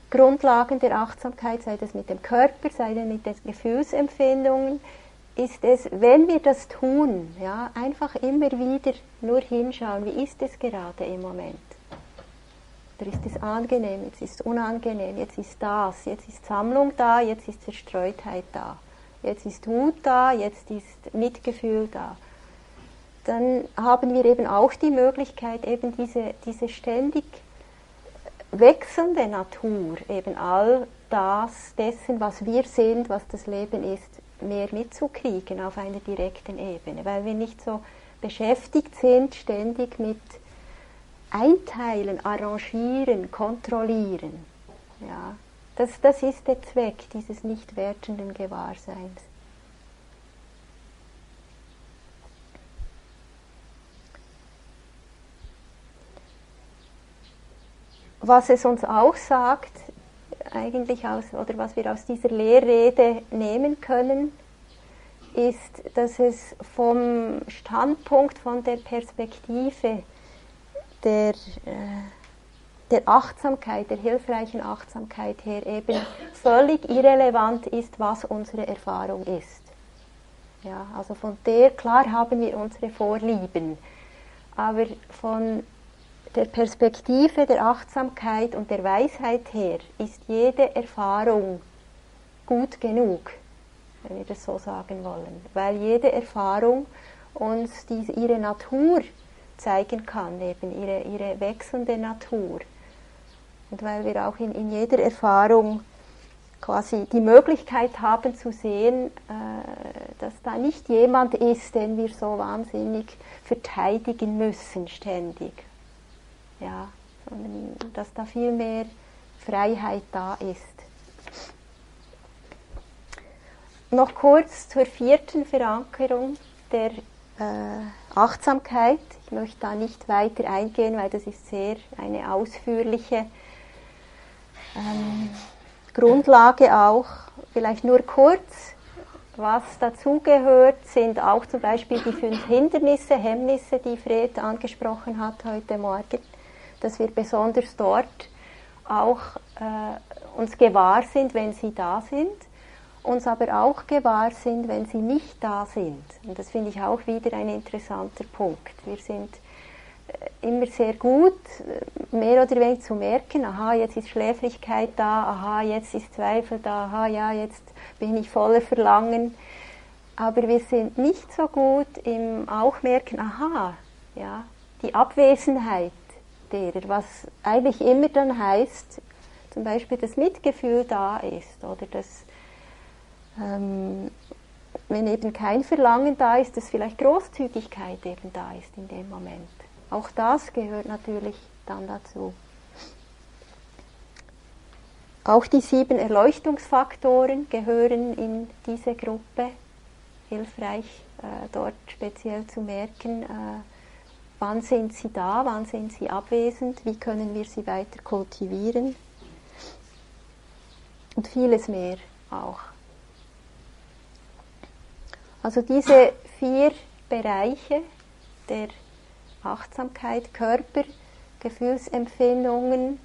S1: Grundlagen der Achtsamkeit, sei das mit dem Körper, sei das mit den Gefühlsempfindungen, ist es, wenn wir das tun, ja, einfach immer wieder nur hinschauen, wie ist es gerade im Moment. Oder ist es angenehm, jetzt ist es unangenehm, jetzt ist das, jetzt ist Sammlung da, jetzt ist Zerstreutheit da, jetzt ist Wut da, jetzt ist Mitgefühl da. Dann haben wir eben auch die Möglichkeit, eben diese, diese ständig wechselnde Natur, eben all das, dessen, was wir sind, was das Leben ist, mehr mitzukriegen auf einer direkten Ebene, weil wir nicht so beschäftigt sind ständig mit Einteilen, Arrangieren, Kontrollieren. Ja, das, das ist der Zweck dieses nicht wertenden Gewahrseins. Was es uns auch sagt, eigentlich aus, oder was wir aus dieser Lehrrede nehmen können, ist, dass es vom Standpunkt, von der Perspektive der, äh, der Achtsamkeit, der hilfreichen Achtsamkeit her eben völlig irrelevant ist, was unsere Erfahrung ist. Ja, also von der, klar haben wir unsere Vorlieben, aber von der Perspektive der Achtsamkeit und der Weisheit her ist jede Erfahrung gut genug, wenn wir das so sagen wollen, weil jede Erfahrung uns diese, ihre Natur zeigen kann, eben ihre, ihre wechselnde Natur. Und weil wir auch in, in jeder Erfahrung quasi die Möglichkeit haben zu sehen, äh, dass da nicht jemand ist, den wir so wahnsinnig verteidigen müssen ständig ja, sondern dass da viel mehr Freiheit da ist. Noch kurz zur vierten Verankerung der äh, Achtsamkeit. Ich möchte da nicht weiter eingehen, weil das ist sehr eine ausführliche ähm, Grundlage auch. Vielleicht nur kurz. Was dazugehört, sind auch zum Beispiel die fünf Hindernisse, Hemmnisse, die Fred angesprochen hat heute Morgen dass wir besonders dort auch äh, uns gewahr sind, wenn sie da sind, uns aber auch gewahr sind, wenn sie nicht da sind. Und das finde ich auch wieder ein interessanter Punkt. Wir sind äh, immer sehr gut, äh, mehr oder weniger zu merken, aha, jetzt ist Schläfrigkeit da, aha, jetzt ist Zweifel da, aha, ja, jetzt bin ich voller Verlangen. Aber wir sind nicht so gut im auch merken, aha, ja, die Abwesenheit derer, was eigentlich immer dann heißt, zum Beispiel das Mitgefühl da ist oder dass, ähm, wenn eben kein Verlangen da ist, dass vielleicht Großzügigkeit eben da ist in dem Moment. Auch das gehört natürlich dann dazu. Auch die sieben Erleuchtungsfaktoren gehören in diese Gruppe. Hilfreich äh, dort speziell zu merken, äh, Wann sind sie da? Wann sind sie abwesend? Wie können wir sie weiter kultivieren? Und vieles mehr auch. Also diese vier Bereiche der Achtsamkeit, Körper, Gefühlsempfindungen,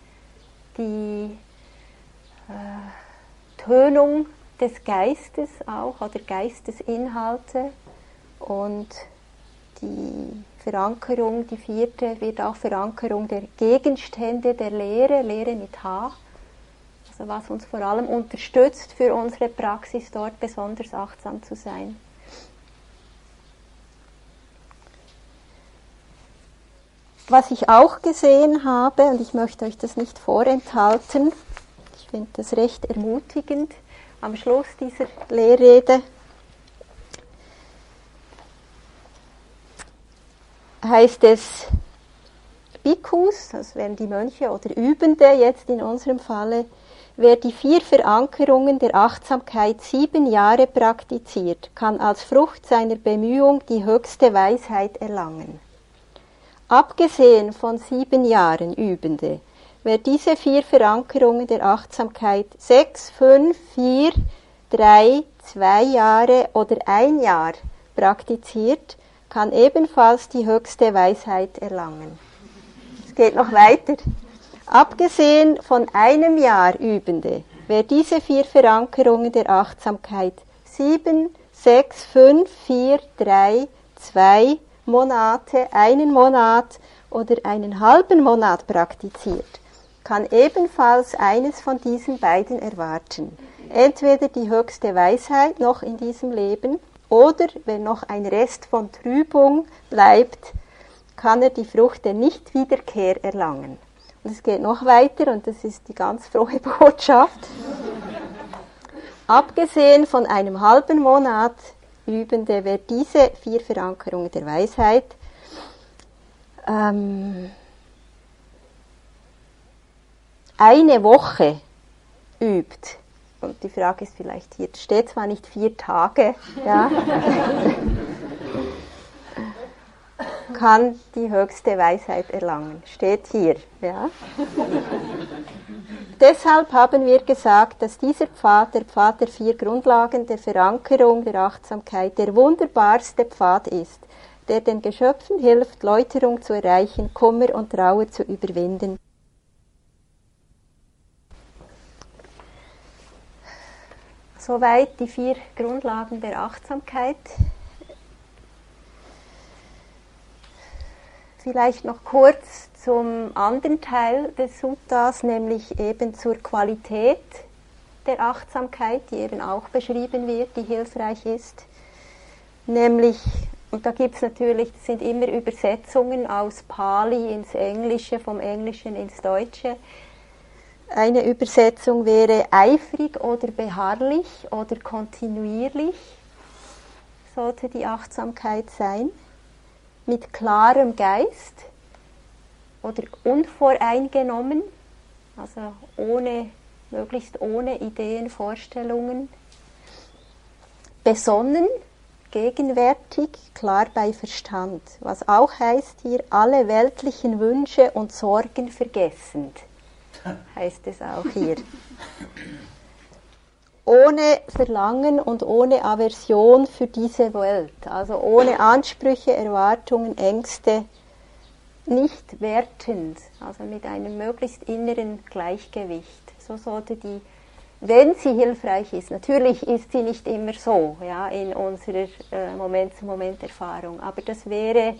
S1: die äh, Tönung des Geistes auch oder Geistesinhalte und die Verankerung, die vierte wird auch Verankerung der Gegenstände der Lehre, Lehre mit H, also was uns vor allem unterstützt für unsere Praxis dort besonders achtsam zu sein. Was ich auch gesehen habe, und ich möchte euch das nicht vorenthalten, ich finde das recht ermutigend, am Schluss dieser Lehrrede heißt es Bhikkhus, das wären die Mönche oder Übende jetzt in unserem Falle, wer die vier Verankerungen der Achtsamkeit sieben Jahre praktiziert, kann als Frucht seiner Bemühung die höchste Weisheit erlangen. Abgesehen von sieben Jahren Übende, wer diese vier Verankerungen der Achtsamkeit sechs, fünf, vier, drei, zwei Jahre oder ein Jahr praktiziert, kann ebenfalls die höchste Weisheit erlangen. geht noch weiter. Abgesehen von einem Jahr Übende, wer diese vier Verankerungen der Achtsamkeit sieben, sechs, fünf, vier, drei, zwei Monate, einen Monat oder einen halben Monat praktiziert, kann ebenfalls eines von diesen beiden erwarten. Entweder die höchste Weisheit noch in diesem Leben oder, wenn noch ein Rest von Trübung bleibt, kann er die Frucht der Nichtwiederkehr erlangen. Und es geht noch weiter und das ist die ganz frohe Botschaft. Abgesehen von einem halben Monat Übende wer diese vier Verankerungen der Weisheit ähm, eine Woche übt, und die Frage ist vielleicht hier, steht zwar nicht vier Tage, ja, kann die höchste Weisheit erlangen. Steht hier. Ja. Deshalb haben wir gesagt, dass dieser Pfad, der Pfad der vier Grundlagen der Verankerung der Achtsamkeit, der wunderbarste Pfad ist, der den Geschöpfen hilft, Läuterung zu erreichen, Kummer und Trauer zu überwinden. Soweit die vier Grundlagen der Achtsamkeit. Vielleicht noch kurz zum anderen Teil des Suttas, nämlich eben zur Qualität der Achtsamkeit, die eben auch beschrieben wird, die hilfreich ist. Nämlich, und da gibt es natürlich, das sind immer Übersetzungen aus Pali ins Englische, vom Englischen ins Deutsche. Eine Übersetzung wäre eifrig oder beharrlich oder kontinuierlich sollte die Achtsamkeit sein mit klarem Geist oder unvoreingenommen, also ohne, möglichst ohne Ideen, Vorstellungen, besonnen, gegenwärtig, klar bei Verstand, was auch heißt hier alle weltlichen Wünsche und Sorgen vergessend, heißt es auch hier ohne Verlangen und ohne Aversion für diese Welt, also ohne Ansprüche, Erwartungen, Ängste, nicht wertend, also mit einem möglichst inneren Gleichgewicht. So sollte die, wenn sie hilfreich ist, natürlich ist sie nicht immer so, ja, in unserer äh, Moment-zu-Moment-Erfahrung, aber das wäre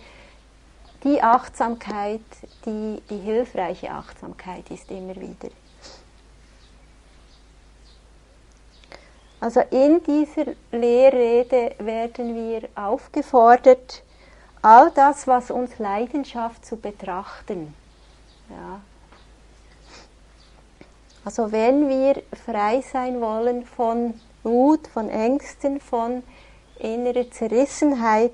S1: die Achtsamkeit, die, die hilfreiche Achtsamkeit ist immer wieder. Also in dieser Lehrrede werden wir aufgefordert, all das, was uns Leidenschaft zu betrachten. Ja. Also wenn wir frei sein wollen von Wut, von Ängsten, von innerer Zerrissenheit,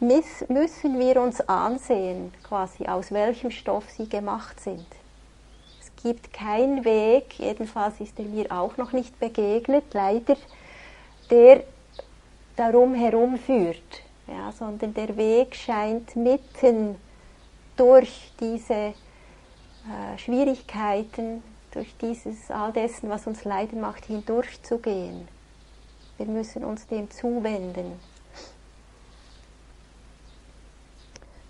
S1: müssen wir uns ansehen, quasi aus welchem Stoff sie gemacht sind gibt keinen Weg, jedenfalls ist er mir auch noch nicht begegnet, leider, der darum herum führt, ja, sondern der Weg scheint mitten durch diese äh, Schwierigkeiten, durch dieses all dessen, was uns leiden macht, hindurchzugehen. Wir müssen uns dem zuwenden.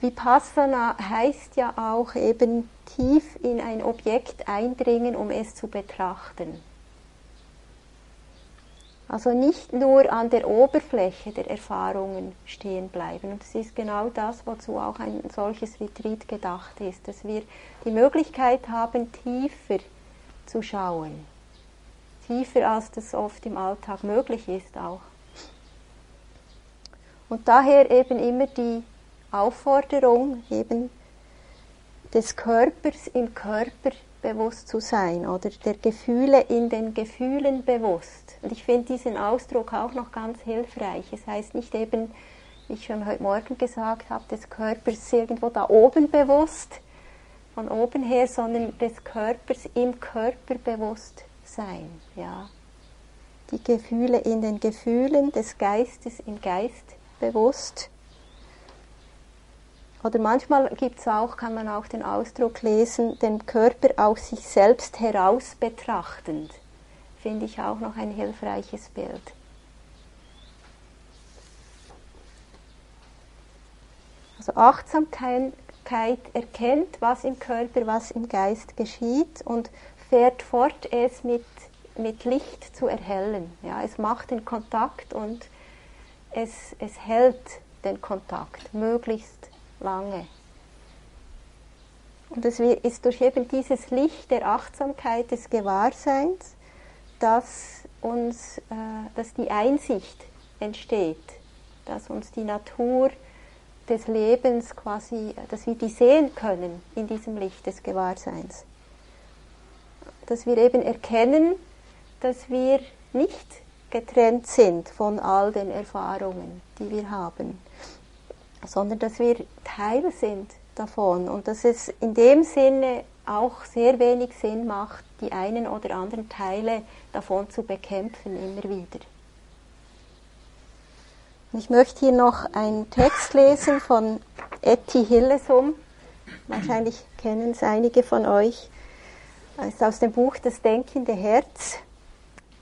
S1: Vipassana heißt ja auch eben tief in ein Objekt eindringen, um es zu betrachten. Also nicht nur an der Oberfläche der Erfahrungen stehen bleiben. Und das ist genau das, wozu auch ein solches Retreat gedacht ist, dass wir die Möglichkeit haben, tiefer zu schauen. Tiefer, als das oft im Alltag möglich ist auch. Und daher eben immer die Aufforderung eben des Körpers im Körper bewusst zu sein oder der Gefühle in den Gefühlen bewusst. Und ich finde diesen Ausdruck auch noch ganz hilfreich. Es heißt nicht eben, wie ich schon heute Morgen gesagt habe, des Körpers irgendwo da oben bewusst, von oben her, sondern des Körpers im Körper bewusst sein. Ja. Die Gefühle in den Gefühlen, des Geistes im Geist bewusst oder manchmal gibt's auch, kann man auch den Ausdruck lesen, den Körper aus sich selbst heraus betrachtend. Finde ich auch noch ein hilfreiches Bild. Also Achtsamkeit Achtsamkeit erkennt, was im Körper, was im Geist geschieht und fährt fort, es mit, mit Licht zu erhellen. Ja, es macht den Kontakt und es, es hält den Kontakt möglichst lange. Und es ist durch eben dieses Licht der Achtsamkeit, des Gewahrseins, dass uns, äh, dass die Einsicht entsteht, dass uns die Natur des Lebens quasi, dass wir die sehen können in diesem Licht des Gewahrseins. Dass wir eben erkennen, dass wir nicht getrennt sind von all den Erfahrungen, die wir haben, sondern dass wir Teil sind davon und dass es in dem Sinne auch sehr wenig Sinn macht, die einen oder anderen Teile davon zu bekämpfen immer wieder. Ich möchte hier noch einen Text lesen von Etty Hillesum. Wahrscheinlich kennen es einige von euch. Es ist aus dem Buch Das denkende Herz.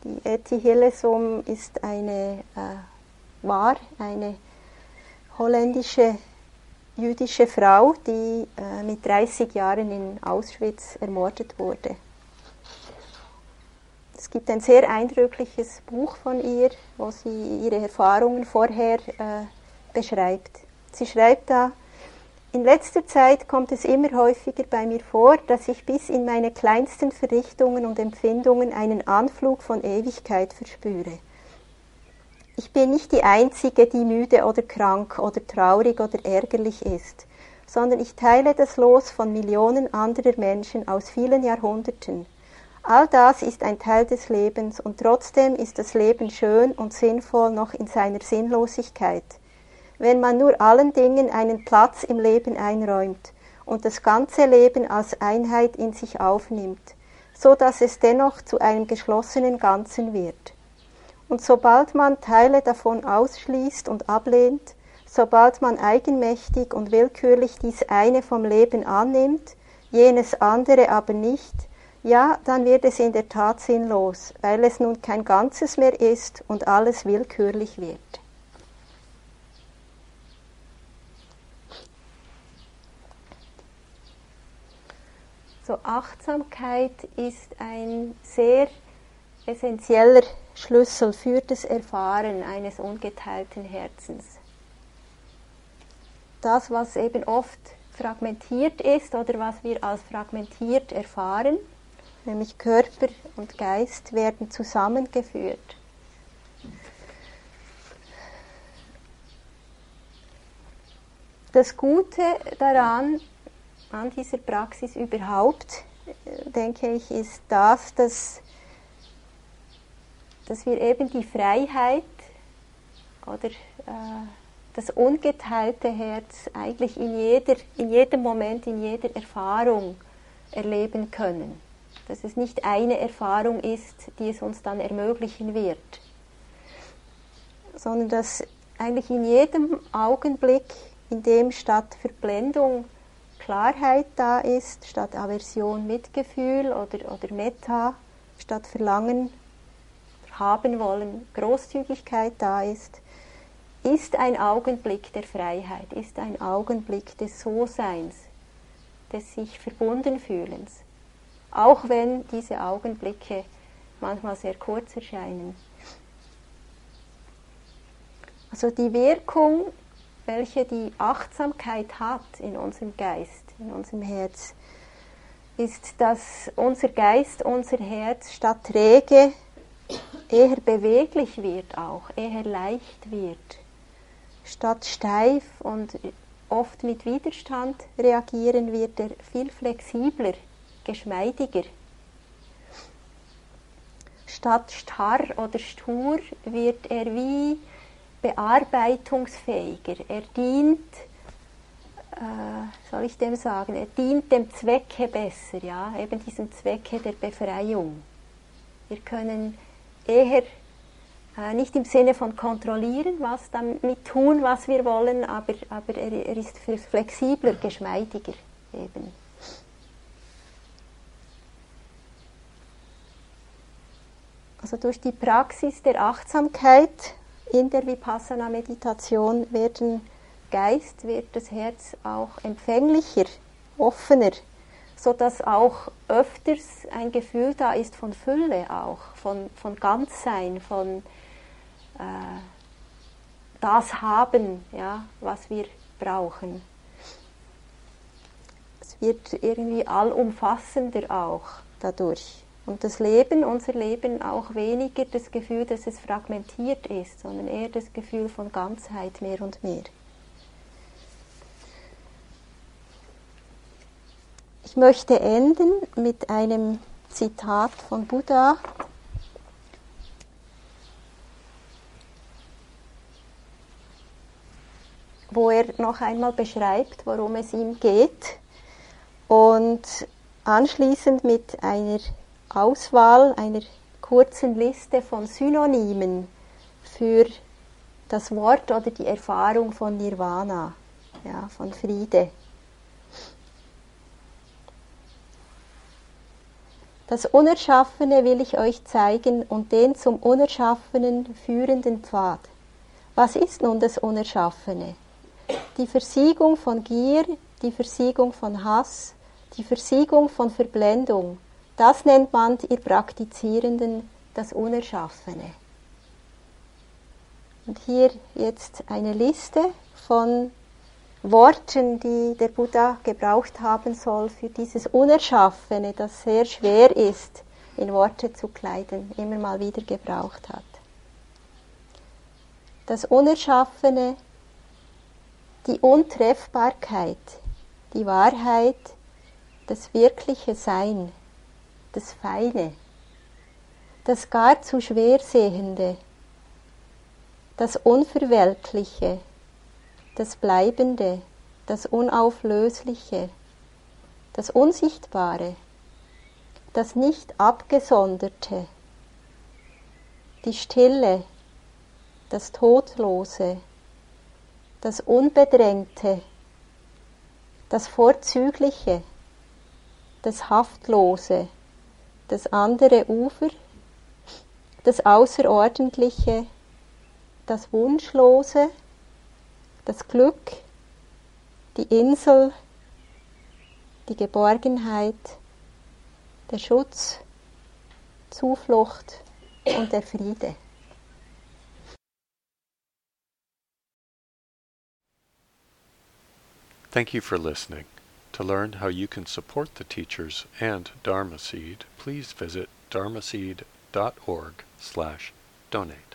S1: Die Etty Hillesum ist eine, äh, war eine holländische jüdische Frau, die äh, mit 30 Jahren in Auschwitz ermordet wurde. Es gibt ein sehr eindrückliches Buch von ihr, wo sie ihre Erfahrungen vorher äh, beschreibt. Sie schreibt da, in letzter Zeit kommt es immer häufiger bei mir vor, dass ich bis in meine kleinsten Verrichtungen und Empfindungen einen Anflug von Ewigkeit verspüre. Ich bin nicht die Einzige, die müde oder krank oder traurig oder ärgerlich ist, sondern ich teile das Los von Millionen anderer Menschen aus vielen Jahrhunderten. All das ist ein Teil des Lebens und trotzdem ist das Leben schön und sinnvoll noch in seiner Sinnlosigkeit. Wenn man nur allen Dingen einen Platz im Leben einräumt und das ganze Leben als Einheit in sich aufnimmt, so dass es dennoch zu einem geschlossenen Ganzen wird. Und sobald man Teile davon ausschließt und ablehnt, sobald man eigenmächtig und willkürlich dies eine vom Leben annimmt, jenes andere aber nicht, ja, dann wird es in der Tat sinnlos, weil es nun kein Ganzes mehr ist und alles willkürlich wird. So Achtsamkeit ist ein sehr essentieller Schlüssel für das Erfahren eines ungeteilten Herzens. Das, was eben oft fragmentiert ist oder was wir als fragmentiert erfahren, nämlich Körper und Geist, werden zusammengeführt. Das Gute daran, an dieser Praxis überhaupt, denke ich, ist das, dass dass wir eben die Freiheit oder äh, das ungeteilte Herz eigentlich in, jeder, in jedem Moment, in jeder Erfahrung erleben können. Dass es nicht eine Erfahrung ist, die es uns dann ermöglichen wird, sondern dass eigentlich in jedem Augenblick, in dem statt Verblendung Klarheit da ist, statt Aversion Mitgefühl oder, oder Metta, statt Verlangen haben wollen, Großzügigkeit da ist, ist ein Augenblick der Freiheit, ist ein Augenblick des So-Seins, des sich verbunden fühlens, auch wenn diese Augenblicke manchmal sehr kurz erscheinen. Also die Wirkung, welche die Achtsamkeit hat in unserem Geist, in unserem Herz, ist, dass unser Geist, unser Herz statt träge eher beweglich wird auch, eher leicht wird, statt steif und oft mit Widerstand reagieren, wird er viel flexibler, geschmeidiger. Statt starr oder stur wird er wie bearbeitungsfähiger. Er dient, äh, soll ich dem sagen, er dient dem Zwecke besser, ja, eben diesem Zwecke der Befreiung. Wir können eher äh, nicht im Sinne von kontrollieren, was damit tun, was wir wollen, aber, aber er, er ist flexibler, geschmeidiger eben. Also durch die Praxis der Achtsamkeit in der Vipassana-Meditation werden Geist wird das Herz auch empfänglicher, offener, so dass auch öfters ein Gefühl da ist von Fülle auch, von, von Ganzsein, von äh, das haben, ja, was wir brauchen. Es wird irgendwie allumfassender auch dadurch. Und das Leben, unser Leben, auch weniger das Gefühl, dass es fragmentiert ist, sondern eher das Gefühl von Ganzheit mehr und mehr. Ich möchte enden mit einem Zitat von Buddha. wo er noch einmal beschreibt, worum es ihm geht und anschließend mit einer Auswahl einer kurzen Liste von Synonymen für das Wort oder die Erfahrung von Nirvana, ja, von Friede. Das Unerschaffene will ich euch zeigen und den zum Unerschaffenen führenden Pfad. Was ist nun das Unerschaffene? Die Versiegung von Gier, die Versiegung von Hass, die Versiegung von Verblendung, das nennt man, ihr Praktizierenden, das Unerschaffene. Und hier jetzt eine Liste von Worten, die der Buddha gebraucht haben soll für dieses Unerschaffene, das sehr schwer ist, in Worte zu kleiden, immer mal wieder gebraucht hat. Das Unerschaffene, die Untreffbarkeit, die Wahrheit, das wirkliche Sein das Feine, das gar zu Schwersehende, das Unverweltliche, das Bleibende, das Unauflösliche, das Unsichtbare, das nicht abgesonderte, die Stille, das Todlose, das Unbedrängte, das Vorzügliche, das Haftlose, das andere Ufer, das Außerordentliche, das Wunschlose, das Glück, die Insel, die Geborgenheit, der Schutz, Zuflucht und der Friede.
S2: Thank you for listening. To learn how you can support the teachers and Dharma Seed, please visit dharmaseed.org slash donate.